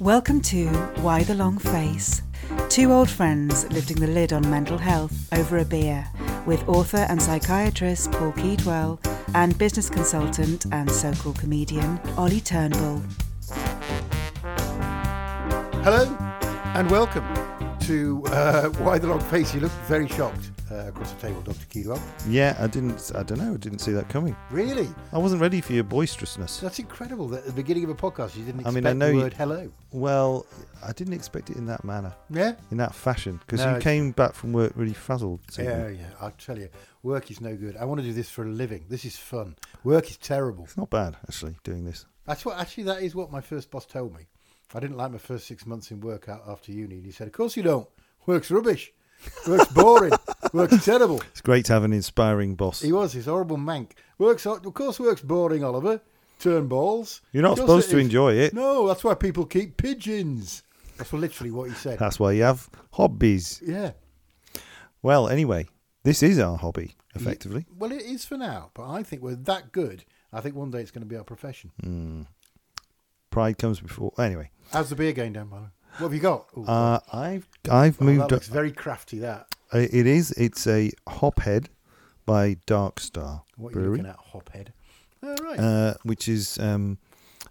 Welcome to Why the Long Face. Two old friends lifting the lid on mental health over a beer with author and psychiatrist Paul Keedwell and business consultant and so called comedian Ollie Turnbull. Hello and welcome to uh, Why the Long Face. You look very shocked uh, across the table, Dr. Keedwell. Yeah, I didn't. I don't know. I didn't see that coming. Really? I wasn't ready for your boisterousness. That's incredible that at the beginning of a podcast you didn't I expect mean, I know the you- word hello. Well, I didn't expect it in that manner, Yeah? in that fashion, because No, you came back from work really frazzled. Yeah, you? yeah. I'll tell you, work is no good. I want to do this for a living. This is fun. Work is terrible. It's not bad actually doing this. That's what actually that is what my first boss told me. I didn't like my first six months in work out after uni. And he said, "Of course you don't. Work's rubbish. Work's boring. Work's terrible." It's great to have an inspiring boss. He was his horrible mank. Works of course works boring, Oliver. Turnbull. You're not supposed to is. enjoy it. No, that's why people keep pigeons. That's literally what he said. That's why you have hobbies. yeah. Well, anyway, this is our hobby, effectively. Well, it is for now, but I think we're that good. I think one day it's going to be our profession. Mm. Pride comes before. Anyway, How's the beer going down, by the way? What have you got? Ooh, uh, I've I've oh, moved. that up. looks very crafty. That. Uh, It is. It's a Hophead by Dark Star What are you Brewery. looking at, Hophead? Oh, right. uh, which is, um,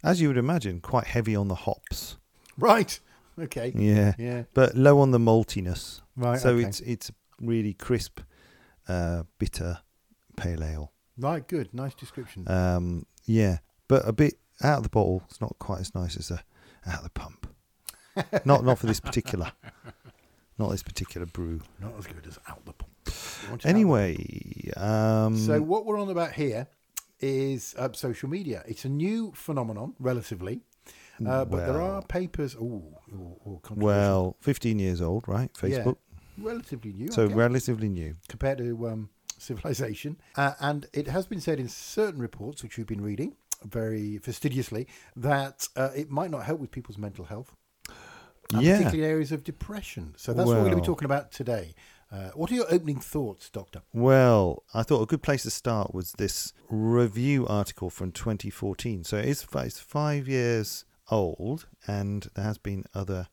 as you would imagine, quite heavy on the hops. right. Okay. Yeah, Yeah. but low on the maltiness. Right. so okay. it's it's really crisp, uh, bitter pale ale. right. Good. Nice description. Um, yeah, but a bit out of the bottle. It's not quite as nice as the out of the pump. not not for this particular, not this particular brew. Not as good as out the pump. You want it out the Anyway, um, So what we're on about here is uh, social media. It's a new phenomenon, relatively, uh, but there are papers. Ooh, ooh, ooh, well, fifteen years old, right? Yeah, Facebook, relatively new. so relatively new. compared to um, civilization, uh, and it has been said in certain reports, which we've been reading very fastidiously, that uh, it might not help with people's mental health. And Yeah. particularly areas of depression. So that's what we're going to be talking about today. Uh, what are your opening thoughts, Doctor? Well, I thought a good place to start was this review article from 2014. So it's, it's five years old, and there has been other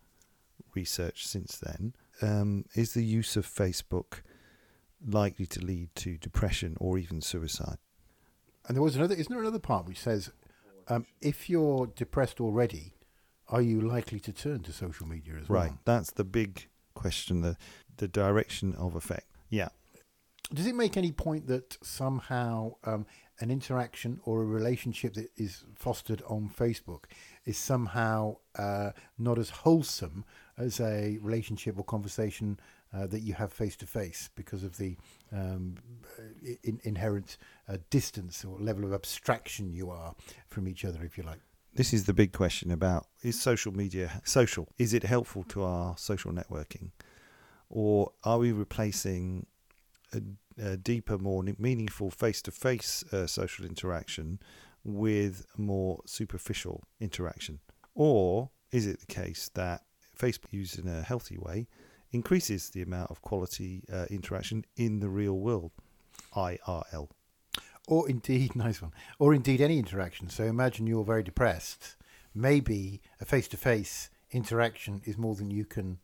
research since then. Um, is the use of Facebook likely to lead to depression or even suicide? And there was another, isn't there another part which says, um, if you're depressed already, are you likely to turn to social media as well? Right. That's the big question. The the direction of effect. Yeah. Does it make any point that somehow um, an interaction or a relationship that is fostered on Facebook is somehow uh, not as wholesome as a relationship or conversation uh, that you have face to face because of the um, in, inherent uh, distance or level of abstraction you are from each other, if you like? This is the big question about is social media social? Is it helpful to our social networking? Or are we replacing a, a deeper, more meaningful face to face social interaction with more superficial interaction? Or is it the case that Facebook used in a healthy way increases the amount of quality uh, interaction in the real world? IRL. or indeed nice one or indeed any interaction so imagine you're very depressed maybe a face-to-face interaction is more than you can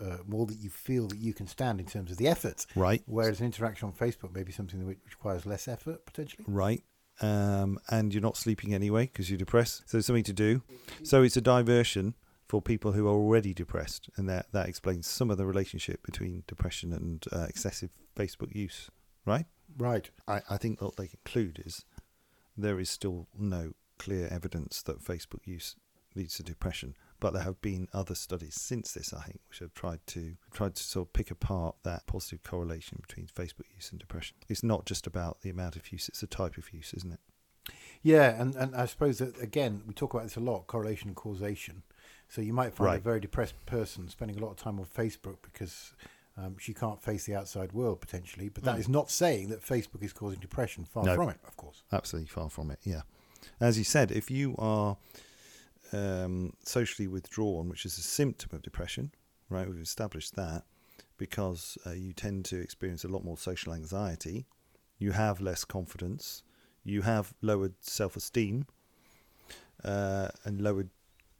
uh, more that you feel that you can stand in terms of the effort Right. whereas an interaction on facebook may be something that requires less effort potentially right? Um, and you're not sleeping anyway because you're depressed. So there's something to do. So it's a diversion for people who are already depressed, and that that explains some of the relationship between depression and uh, excessive Facebook use, right? right I, I think what they conclude is there is still no clear evidence that Facebook use leads to depression, but there have been other studies since this, I think, which have tried to tried to sort of pick apart that positive correlation between Facebook use and depression. It's not just about the amount of use; it's the type of use, isn't it? yeah and, and i suppose that again we talk about this a lot correlation and causation so you might find a very depressed person spending a lot of time on facebook because um, she can't face the outside world potentially but that Mm. is not saying that facebook is causing depression far No. from it of course Absolutely far from it. Yeah, as you said, if you are um, socially withdrawn, which is a symptom of depression, right? We've established that because uh, you tend to experience a lot more social anxiety, you have less confidence, you have lowered self-esteem, uh, and lowered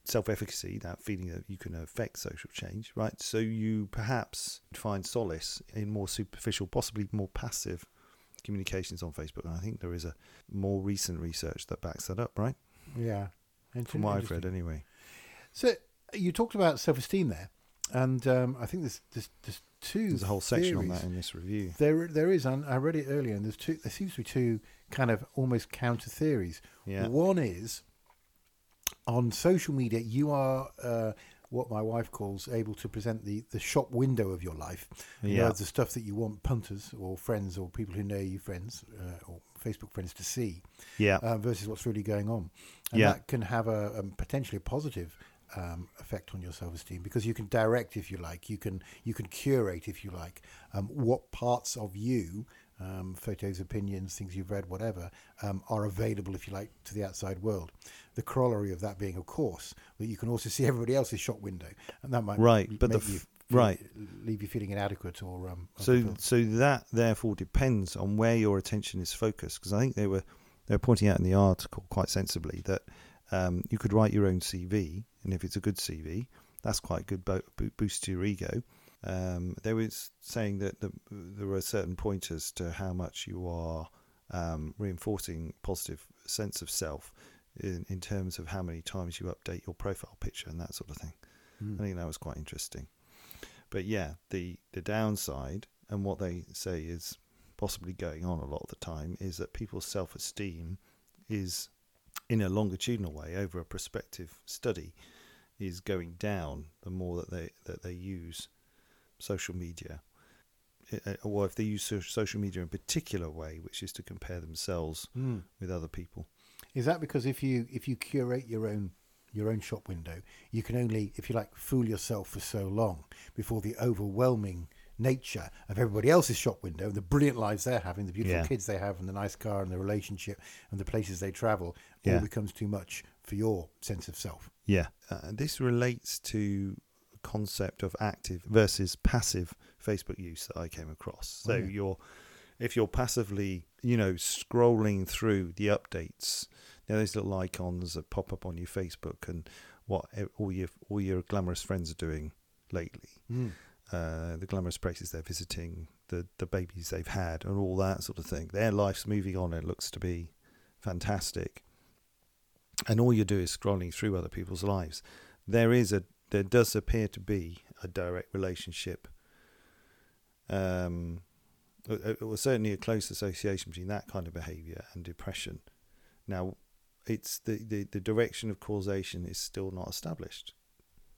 self-efficacy, that feeling that you can affect social change, right? So you perhaps find solace in more superficial, possibly more passive communications on Facebook. And I think there is a more recent research that backs that up, right? Yeah. From what I've read, anyway. So you talked about self-esteem there, and um, I think there's, there's there's two. There's a whole section on that in this review. There there is, and I read it earlier, and there's two. There seems to be two kind of almost counter theories. Yeah. One is on social media, you are uh, what my wife calls able to present the, the shop window of your life. You know, Yeah. the stuff that you want punters or friends or people who know you friends uh, or Facebook friends to see Yeah. uh, versus what's really going on. And Yeah. that can have a, a potentially positive um, effect on your self-esteem because you can direct, if you like, you can you can curate, if you like, um, what parts of you, um, photos, opinions, things you've read, whatever, um, are available, if you like, to the outside world. The corollary of that being, of course, that you can also see everybody else's shop window, and that might Right, but the f- right. leave you feeling inadequate or um, So, so that therefore depends on where your attention is focused. Because I think they were they were pointing out in the article quite sensibly that um, you could write your own CV, and if it's a good CV, that's quite a good bo- boost to your ego. Um, they were saying that the, there were certain pointers to how much you are um, reinforcing positive sense of self in, in terms of how many times you update your profile picture and that sort of thing. Hmm. I think that was quite interesting. But yeah, the the downside and what they say is possibly going on a lot of the time is that people's self esteem is in a longitudinal way over a prospective study is going down the more that they that they use social media Uh, or if they use social media in a particular way which is to compare themselves Hmm. with other people Is that because if you if you curate your own your own shop window, you can only, if you like, fool yourself for so long before the overwhelming nature of everybody else's shop window and the brilliant lives they're having, the beautiful Yeah. kids they have, and the nice car and the relationship and the places they travel, Yeah. all becomes too much for your sense of self. Yeah, uh, this relates to concept of active versus passive Facebook use that I came across. So Oh, yeah. you're if you're passively, you know, scrolling through the updates, you know, those little icons that pop up on your Facebook and what all your all your glamorous friends are doing lately, uh, the glamorous places they're visiting, the the babies they've had, and all that sort of thing. Their life's moving on. It looks to be fantastic, and all you do is scrolling through other people's lives. There is a there does appear to be a direct relationship, um, or, or certainly a close association between that kind of behaviour and depression. Now, it's the, the, the direction of causation is still not established.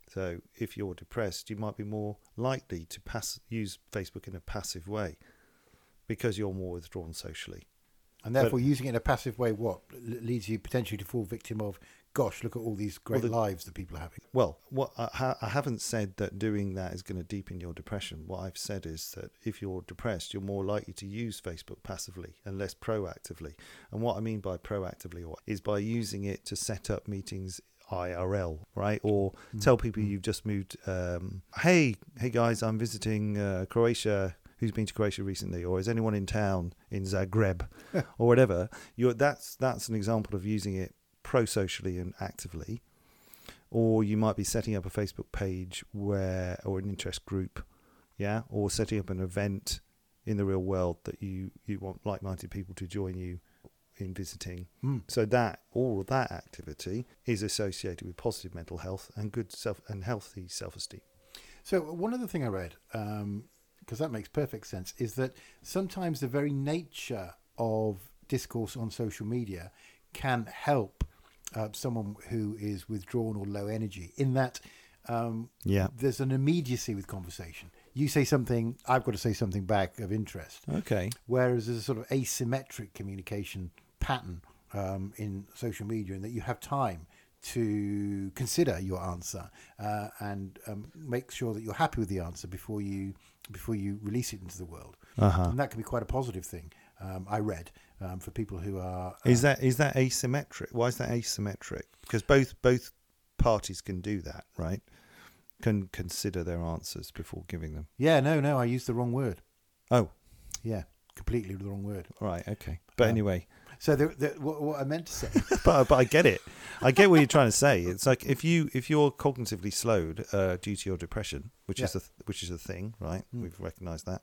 So, if you're depressed, you might be more likely to pass use Facebook in a passive way because you're more withdrawn socially. And therefore, using it in a passive way, what leads you potentially to fall victim of? Gosh, look at all these great the- lives that people are having. Well, what I, ha- I haven't said that doing that is going to deepen your depression. What I've said is that if you're depressed, you're more likely to use Facebook passively and less proactively. And what I mean by proactively is by using it to set up meetings IRL, right? Or tell people you've just moved. Um, hey, hey guys, I'm visiting uh, Croatia. Who's been to Croatia recently, or is anyone in town in Zagreb, or whatever? You're, that's that's an example of using it pro-socially and actively or you might be setting up a Facebook page where or an interest group, yeah, or setting up an event in the real world that you you want like-minded people to join you in visiting. Mm. So that all of that activity is associated with positive mental health and good self and healthy self-esteem. So one other thing I read, because that makes perfect sense, is that sometimes the very nature of discourse on social media can help uh, someone who is withdrawn or low energy. In that, um, Yeah. there's an immediacy with conversation. You say something, I've got to say something back of interest. Okay. Whereas there's a sort of asymmetric communication pattern um, in social media, in that you have time to consider your answer uh, and um, make sure that you're happy with the answer before you before you release it into the world. Uh-huh. And that can be quite a positive thing. Um, I read um, for people who are Is uh, that is that asymmetric? Why is that asymmetric? Because both both parties can do that, right? Can consider their answers before giving them. yeah no no I used the wrong word Oh, yeah completely the wrong word. right, okay. But Um, anyway, So the, the, what, what I meant to say, but but I get it. I get what you're trying to say. It's like if you if you're cognitively slowed uh, due to your depression, which is Yeah. a which is a thing, right? Mm. We've recognised that.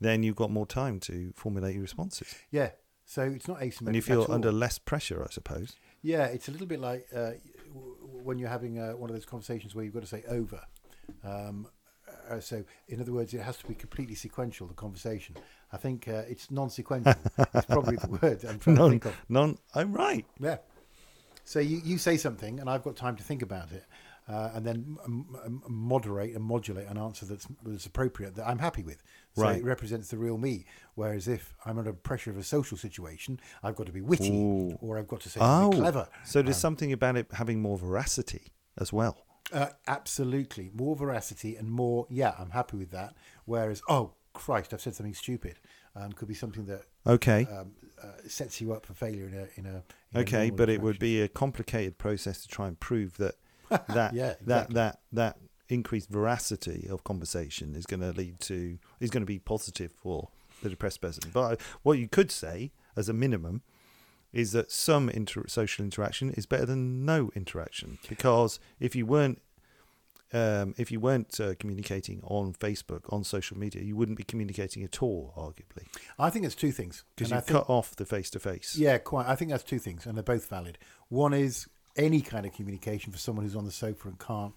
Then you've got more time to formulate your responses, yeah. So it's not asymmetric. and you feel under less pressure, I suppose. Yeah, it's a little bit like uh, when you're having uh, one of those conversations where you've got to say over. Um, uh, so, in other words, it has to be completely sequential. The conversation. I think uh, it's non-sequential. it's probably the word I'm trying to Non, think of. non. I'm right. Yeah. So you, you say something, and I've got time to think about it, uh, and then m- m- moderate and modulate an answer that's, that's appropriate that I'm happy with. So Right. it represents the real me. Whereas if I'm under pressure of a social situation, I've got to be witty, Ooh. or I've got to say Oh, something clever. so there's Um, something about it having more veracity as well. Uh, absolutely. More veracity and more, yeah, I'm happy with that. Whereas, oh, Christ, I've said something stupid. Um, could be something that Okay. um, uh, sets you up for failure in a. In a in Okay, normal but it would be a complicated process to try and prove that that Yeah, that exactly. that that increased veracity of conversation is going to lead to is going to be positive for the depressed person. But what you could say, as a minimum, is that some inter- social interaction is better than no interaction because if you weren't um, if you weren't uh, communicating on Facebook on social media, you wouldn't be communicating at all, arguably, I think it's two things. because you cut off the face to face. Yeah, quite. I think that's two things, and they're both valid. One is any kind of communication for someone who's on the sofa and can't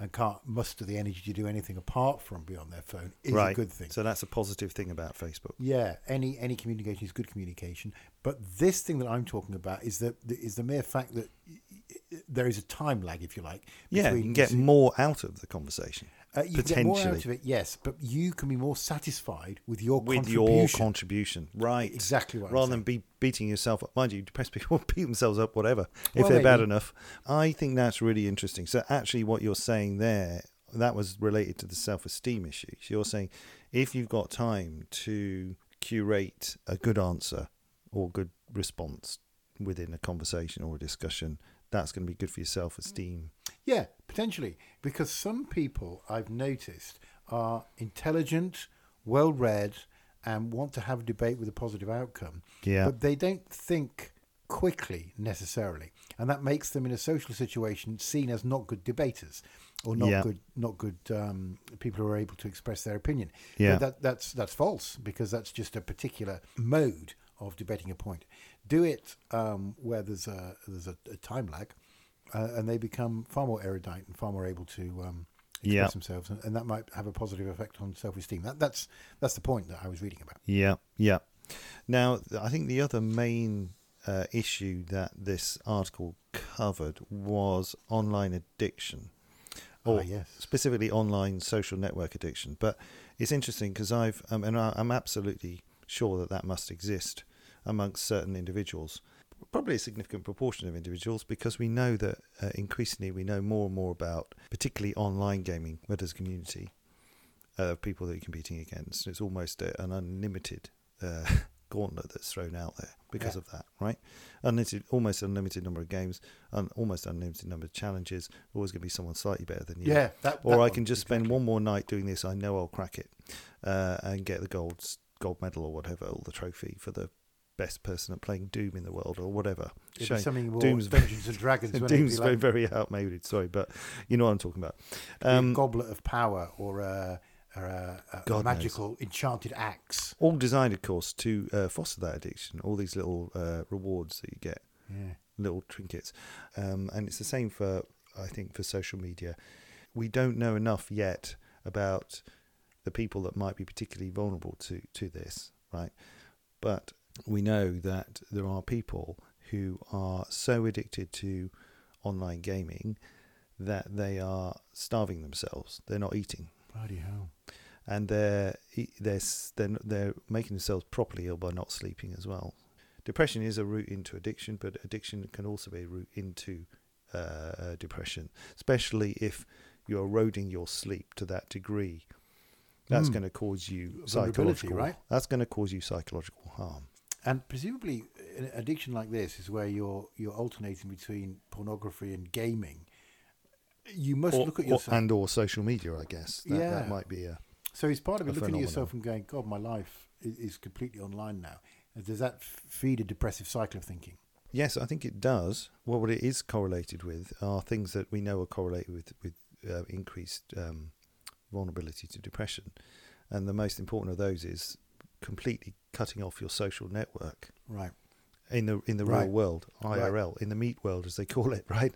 and can't muster the energy to do anything apart from be on their phone is right. a good thing. So that's a positive thing about Facebook. Yeah, any any communication is good communication. But this thing that I'm talking about is that is the mere fact that there is a time lag, if you like. Yeah, you between can get more out of the conversation uh, you can get more out potentially. of it, yes, but you can be more satisfied with your with your contribution. contribution, right? Exactly I'm Rather saying. than be beating yourself up, mind you, depressed people beat themselves up, whatever, if Well, they're bad enough. I think that's really interesting. So actually, what you're saying there, that was related to the self-esteem issue. So you're saying if you've got time to curate a good answer or good response within a conversation or a discussion, that's going to be good for your self-esteem. Yeah, potentially. Because some people I've noticed are intelligent, well read, and want to have a debate with a positive outcome. Yeah. But they don't think quickly necessarily. And that makes them in a social situation seen as not good debaters or not Yeah. good not good um, people who are able to express their opinion. Yeah. But that, that's that's false because that's just a particular mode of debating a point. Do it um, where there's a there's a, a time lag, uh, and they become far more erudite and far more able to um, express Yeah. themselves, and, and that might have a positive effect on self-esteem. That, that's that's the point that I was reading about. Yeah, yeah. Now, I think the other main uh, issue that this article covered was online addiction, Ah, or yes. specifically online social network addiction. But it's interesting because I've, um, and I, I'm absolutely sure that that must exist amongst certain individuals. Probably a significant proportion of individuals because we know that uh, increasingly we know more and more about, particularly online gaming, where there's a community of people that you're competing against. It's almost a, an unlimited uh, gauntlet that's thrown out there because Yeah. of that, right? Unlimited, almost unlimited number of games, and almost unlimited number of challenges. Always going to be someone slightly better than you. Yeah, that, Or that I one, can just spend one more night doing this. I know I'll crack it uh, and get the gold gold medal or whatever, or the trophy for the best person at playing Doom in the world or whatever. It'd something more Doom's- Dungeons and Dragons. wouldn't it? It'd Doom's very, like very outmoded. Sorry, but you know what I'm talking about. Um, goblet of power or a, or a, a God knows. magical enchanted axe. all designed, of course, to uh, foster that addiction. All these little uh, rewards that you get, Yeah. little trinkets, um, and it's the same for I think for social media. We don't know enough yet about the people that might be particularly vulnerable to to this, right? But we know that there are people who are so addicted to online gaming that they are starving themselves. They're not eating Bloody hell. and they're they're they're they're making themselves properly ill by not sleeping as well. Depression is a route into addiction, but addiction can also be a route into uh, depression, especially if you're eroding your sleep to that degree. That's Mm. going to cause you psychological. right? That's going to cause you psychological harm. And presumably, an addiction like this is where you're you're alternating between pornography and gaming. You must Or- look at or- yourself. and or social media, I guess. That, Yeah. that might be a so it's part of it looking at yourself and going, "God, my life is, is completely online now." Does that feed a depressive cycle of thinking? Yes, I think it does. Well, what it is correlated with are things that we know are correlated with with uh, increased um, vulnerability to depression, and the most important of those is completely cutting off your social network Right. in the in the Right. real world, Right. IRL, in the meat world as they call it, right?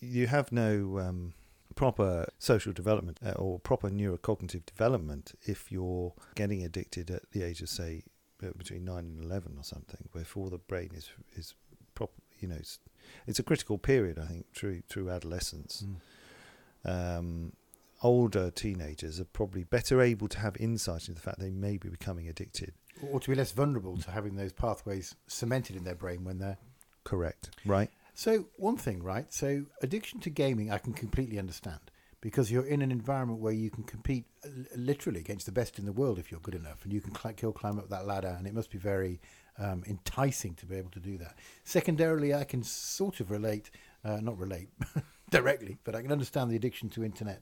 you have no um, proper social development uh, or proper neurocognitive development if you're getting addicted at the age of say uh, between nine and eleven or something, before the brain is is prop, you know, it's, it's a critical period, I think, through through adolescence. Mm. Um, older teenagers are probably better able to have insight into the fact they may be becoming addicted. Or to be less vulnerable to having those pathways cemented in their brain when they're Correct. Right. So one thing, right? So addiction to gaming, I can completely understand because you're in an environment where you can compete literally against the best in the world if you're good enough, and you can cl- kill climb up that ladder, and it must be very um, enticing to be able to do that. Secondarily, I can sort of relate, uh, not relate directly, but I can understand the addiction to internet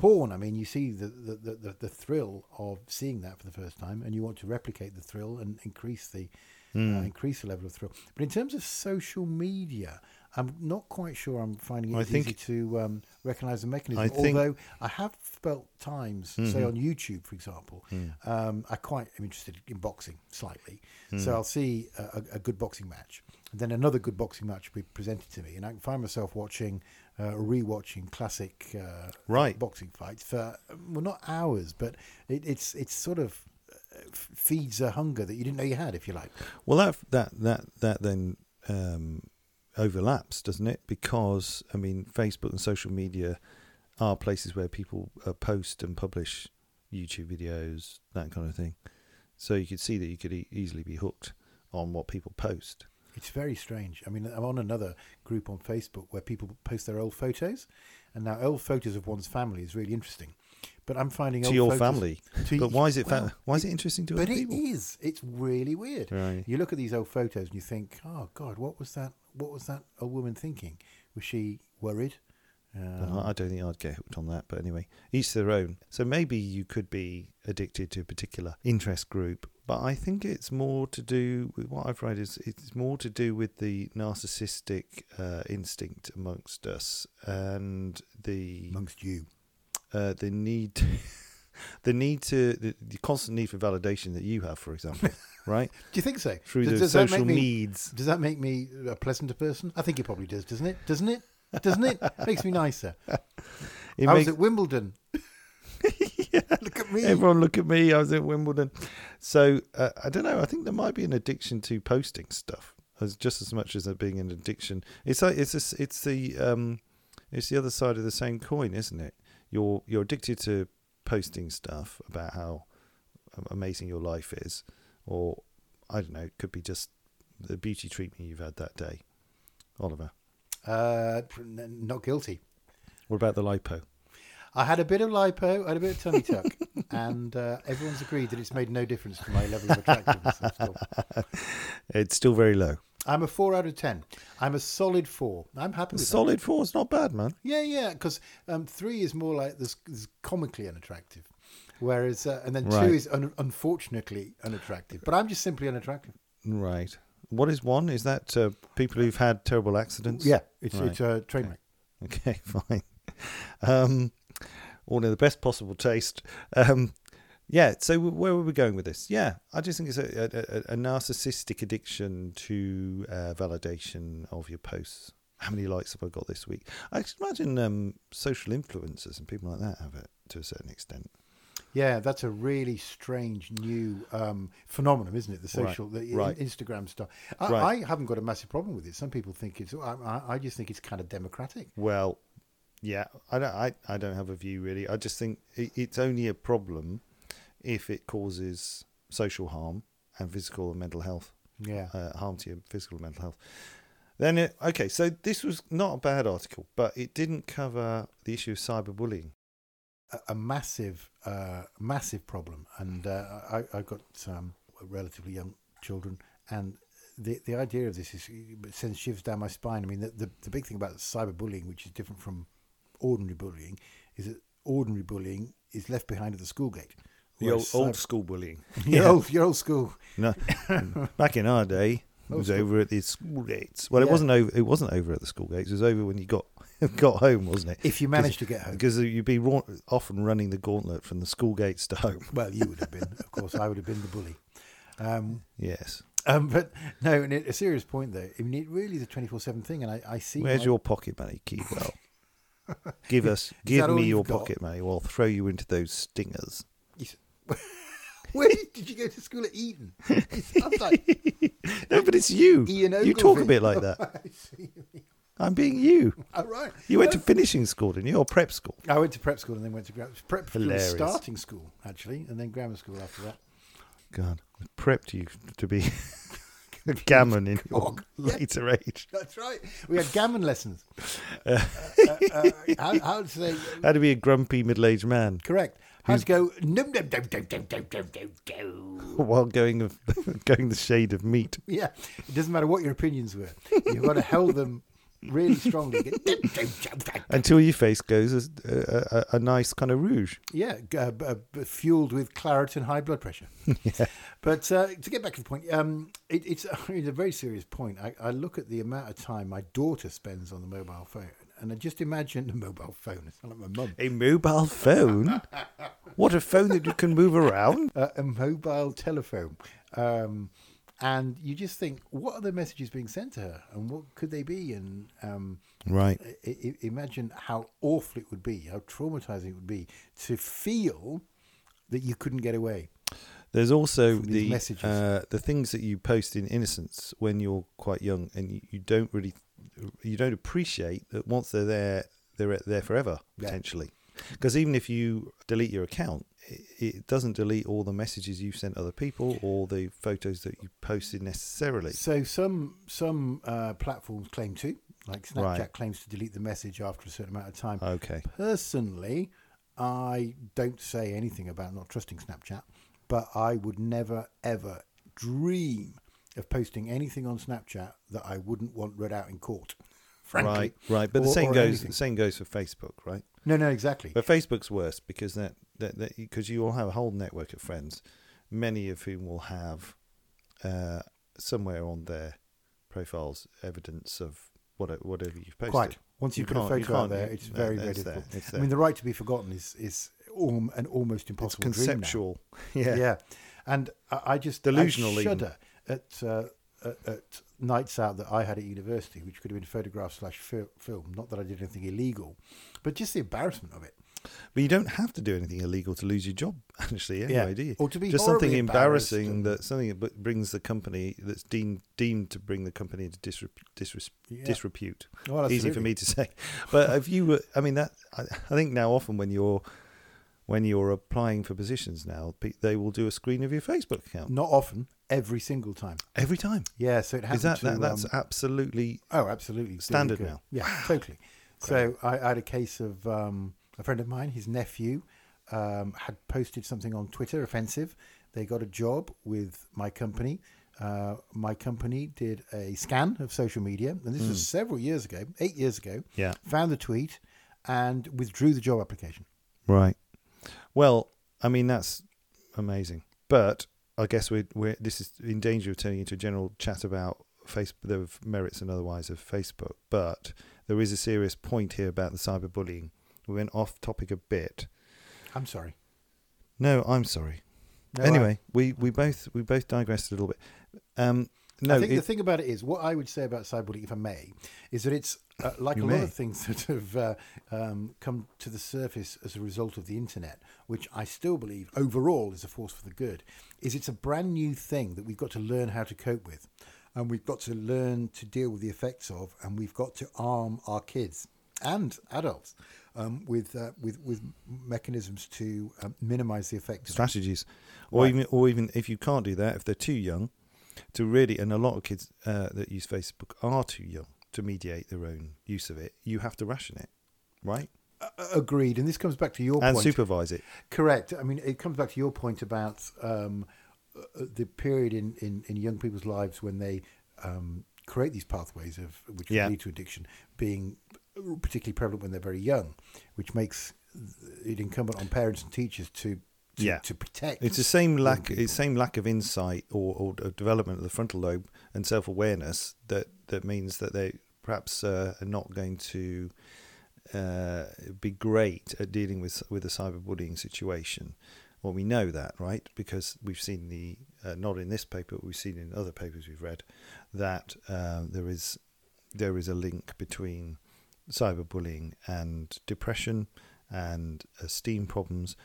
porn. I mean, you see the the, the, the thrill of seeing that for the first time, and you want to replicate the thrill and increase the Hmm. uh, increase the level of thrill. But in terms of social media, I'm not quite sure I'm finding it I easy to um, recognise the mechanism. I think- Although I have felt times, say Mhm. on YouTube, for example, Mm. um, I quite am interested in boxing slightly. Hmm. So I'll see a, a, a good boxing match, and then another good boxing match will be presented to me, and I can find myself watching, uh, rewatching classic uh, Right. boxing fights for well, not hours, but it, it's it's sort of uh, feeds a hunger that you didn't know you had, if you like. Well, that that that that then um, overlaps, doesn't it? Because I mean, Facebook and social media are places where people uh, post and publish YouTube videos, that kind of thing. So you could see that you could e- easily be hooked on what people post. It's very strange. I mean, I'm on another group on Facebook where people post their old photos, and now old photos of one's family is really interesting. But I'm finding to old your photos- family, to- but why is it well, fa- why is it interesting to But other it people? is. It's It's really weird. Right. You look at these old photos and you think, "Oh God, what was that? What was that old woman thinking? Was she worried?" Um, I don't think I'd get hooked on that, but anyway, each their own. So maybe you could be addicted to a particular interest group, but I think it's more to do with what I've read is it's more to do with the narcissistic uh, instinct amongst us and the amongst you. uh, the need. The need to the, the constant need for validation that you have, for example, right Do you think so? through Does- the does social me- needs. Does that make me a pleasanter person? I think it probably does, doesn't it? Doesn't it? Doesn't it? Makes me nicer. It I makes- was at Wimbledon. yeah. Look at me. Everyone look at me. I was at Wimbledon. So uh, I don't know. I think there might be an addiction to posting stuff, as just as much as there being an addiction. It's like it's this, it's the um, it's the other side of the same coin, isn't it? You're you're addicted to posting stuff about how amazing your life is, or I don't know. It could be just the beauty treatment you've had that day. Oliver, Uh, not guilty. what about the lipo? I had a bit of lipo, I had a bit of tummy tuck, and uh, everyone's agreed that it's made no difference to my level of attractiveness. Still- It's still very low. I'm a four out of ten. I'm a solid four. I'm happy with that. Solid four is not bad, man. Yeah, yeah, because um, three is more like this, this comically unattractive, whereas uh, and then Right. two is un- unfortunately unattractive. But I'm just simply unattractive. Right. What is one? Is that uh, people who've had terrible accidents? Yeah, it's Right. it's a train wreck. Okay, fine. Um, all in the best possible taste. Um, yeah. So where were we going with this? Yeah, I just think it's a, a, a narcissistic addiction to uh, validation of your posts. How many likes have I got this week? I imagine um, social influencers and people like that have it to a certain extent. Yeah, that's a really strange new um, phenomenon, isn't it? The Right, social, the right. Instagram stuff. I, Right. I haven't got a massive problem with it. Some people think it's. I, I- I just think it's kind of democratic. Well, yeah, I don't. I, I don't have a view really. I just think it, it's only a problem if it causes social harm and physical and mental health Yeah. uh, harm to your physical and mental health. Then it, okay, so this was not a bad article, but it didn't cover the issue of cyberbullying. A, massive, uh, massive problem. And uh, I, I've got um, relatively young children, and the the idea of this is it sends shivers down my spine. I mean, the, the the big thing about cyberbullying, which is different from ordinary bullying, is that ordinary bullying is left behind at the school gate, The old, Whereas old school bullying. Your old, your old school. No, back in our day, it was over at the school gates. Well, it Yeah. wasn't over. It wasn't over at the school gates. It was over when you got got home, wasn't it? If you managed to get home. Because you'd be ra- often running the gauntlet from the school gates to home. Well, you would have been. Of course, I would have been the bully. Um, Yes. um, but no, and it, a serious point though. I mean, it really is a twenty-four seven thing, and I, I see. Where's my- your pocket money, Keedwell? give us, give me your got? pocket money, or I'll throw you into those stingers. Where did you go to school at Eton? Like No, but it's you. Ian you talk a bit like that. I'm being you. Oh, right. You went That's... to finishing school, didn't you, or prep school? I went to prep school and then went to grammar prep Hilarious. starting school actually, and then grammar school after that. God, prepped you to be gammon in your yeah. later age. That's right. We had gammon lessons. Uh, uh, uh, uh, how, how, to say? How to be a grumpy middle-aged man? Correct. How to go? Num, num, num, num, num, num, num, num, while going of going the shade of meat. Yeah, it doesn't matter what your opinions were. You've got to hold them really strongly. Until your face goes a, a, a nice kind of rouge. Yeah, uh, uh, fueled with claret and high blood pressure. yeah. But uh, to get back to the point, um, it, it's, it's a very serious point. I, I look at the amount of time my daughter spends on the mobile phone, and I just imagine the mobile phone. It's not like my mum. A mobile phone? what a phone that you can move around? Uh, a mobile telephone. Um, and you just think, what are the messages being sent to her, and what could they be? And um, Right. I- I- imagine how awful it would be, how traumatizing it would be to feel that you couldn't get away. There's also the messages. uh, the things that you post in innocence when you're quite young, and you, you don't really you don't appreciate that once they're there, they're there forever Yeah. potentially. Because even if you delete your account, it, doesn't delete all the messages you've sent other people or the photos that you posted necessarily. So some some uh, platforms claim to, like Snapchat Right. claims to delete the message after a certain amount of time. Okay. Personally, I don't say anything about not trusting Snapchat, but I would never ever dream of posting anything on Snapchat that I wouldn't want read out in court. Frankly. Right, right. But the same goes. The same goes for Facebook, right? No, no, exactly. But Facebook's worse because that that because you will have a whole network of friends, many of whom will have uh, somewhere on their profiles evidence of whatever whatever you've posted. Quite. Once you, You put a photo out there, it's very, very it's there, difficult. it's I mean, the right to be forgotten is is al- an almost It's impossible now. conceptual. Yeah. Yeah, and I, I just Delusional I even. shudder at, uh, at at nights out that I had at university, which could have been photograph slash fil- film. Not that I did anything illegal, but just the embarrassment of it. But you don't have to do anything illegal to lose your job, actually, anyway, Yeah. do you? Or to be Just something embarrassing that something that brings the company that's deemed deemed to bring the company into disrep- disres- Yeah. disrepute. Well, Easy for me to say, but if you were, I mean that I, I think now often when you're when you're applying for positions now, they will do a screen of your Facebook account Not often, every single time. every time. Yeah, so it happened Is that, to. that that's um, absolutely oh, absolutely standard now? Yeah, totally. So I, I had a case of um, a friend of mine, his nephew, um, had posted something on Twitter offensive. They got a job with my company. Uh, my company did a scan of social media, and this was several years ago, eight years ago. yeah Found the tweet and withdrew the job application. right. Well, I mean that's amazing, but I guess we're, we're this is in danger of turning into a general chat about the merits and otherwise of Facebook. But there is a serious point here about the cyberbullying. We went off topic a bit. I'm sorry. No, I'm sorry. No, I- anyway, we, we both we both digressed a little bit. Um, no, I think it- the thing about it is, what I would say about cyberbullying, if I may, is that it's uh, like a lot of things that have uh, um, come to the surface as a result of the internet, which I still believe overall is a force for the good. Is it's a brand new thing that we've got to learn how to cope with, and we've got to learn to deal with the effects of, and we've got to arm our kids and adults um, with uh, with with mechanisms to um, minimise the effects. of strategies, or Right. even or even if you can't do that, if they're too young, to really and a lot of kids uh, that use Facebook are too young to mediate their own use of it. You have to ration it, right, Uh, agreed, and this comes back to your and point. supervise it. Correct. I mean, it comes back to your point about um, uh, the period in, in, in young people's lives when they um, create these pathways of which Yeah. lead to addiction being particularly prevalent when they're very young, which makes it incumbent on parents and teachers to to, Yeah. to protect. It's the same lack, people. it's same lack of insight or, or development of the frontal lobe and self awareness that that means that they perhaps uh, are not going to uh, be great at dealing with with a cyberbullying situation. Well, we know that, right? Because we've seen the uh, not in this paper, but we've seen in other papers we've read that uh, there is there is a link between cyberbullying and depression and esteem problems,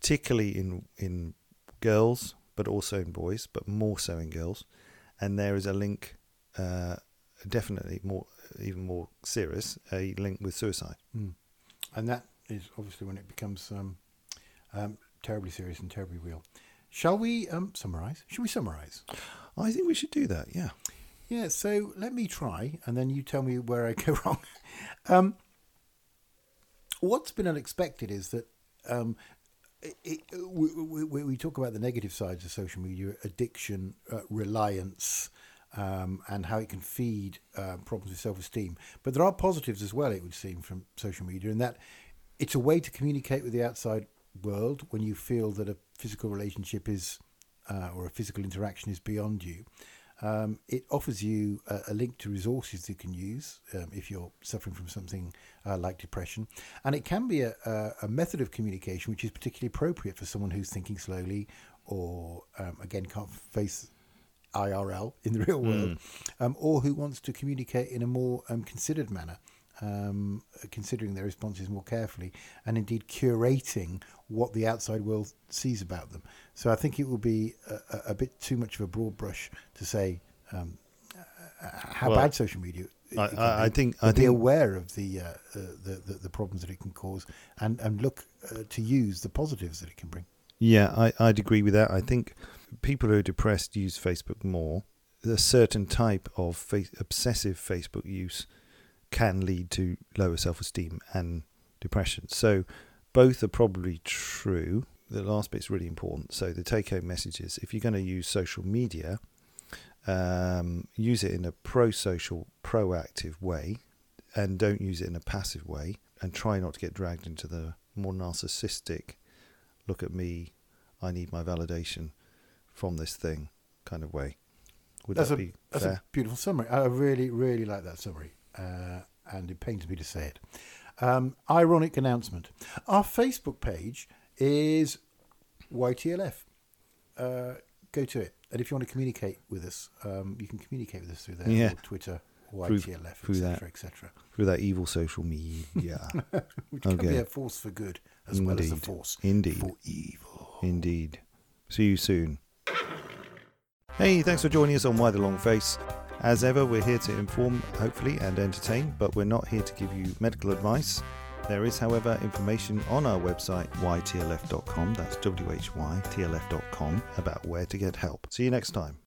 particularly in in girls, but also in boys, but more so in girls. And there is a link, uh, definitely more, even more serious, a link with suicide. Mm. And that is obviously when it becomes um, um, terribly serious and terribly real. Shall we um, summarise? Shall we summarise? I think we should do that. Yeah. Yeah, so let me try, and then you tell me where I go wrong. Um, what's been unexpected is that um, it, we, we, we talk about the negative sides of social media addiction, uh, reliance, um, and how it can feed uh, problems with self esteem. But there are positives as well, it would seem, from social media, in that it's a way to communicate with the outside world when you feel that a physical relationship is uh, or a physical interaction is beyond you. Um, it offers you a, a link to resources you can use um, if you're suffering from something uh, like depression. And it can be a, a, a method of communication which is particularly appropriate for someone who's thinking slowly or, um, again, can't face IRL in the real world, um, or who wants to communicate in a more um, considered manner. Um, considering their responses more carefully and indeed curating what the outside world sees about them. So I think it will be a, a- bit too much of a broad brush to say um, how Well, bad social media. I- I- I think- I be think- aware of the, uh, uh, the, the the problems that it can cause and and look uh, to use the positives that it can bring. Yeah, I, I'd agree with that. I think people who are depressed use Facebook more. A certain type of fa- obsessive Facebook use can lead to lower self esteem and depression. So both are probably true. The last bit's really important. So the take home message is if you're going to use social media, um, use it in a pro social, proactive way and don't use it in a passive way and try not to get dragged into the more narcissistic look at me, I need my validation from this thing kind of way. Would That's that a be that's fair? a beautiful summary. I really really like that summary, uh, and it pains me to say it. Um, ironic announcement: Our Facebook page is YTLF. Uh, go to it, and if you want to communicate with us, um, you can communicate with us through there, Yeah. Twitter, YTLF, etc., etc. Through that evil social media. Which can be a force for good as well as a force Indeed. for evil. Indeed. See you soon. Hey, thanks for joining us on Why the Long Face. As ever, we're here to inform, hopefully, and entertain, but we're not here to give you medical advice. There is, however, information on our website, ytlf.com, that's W H Y T L F.com, about where to get help. See you next time.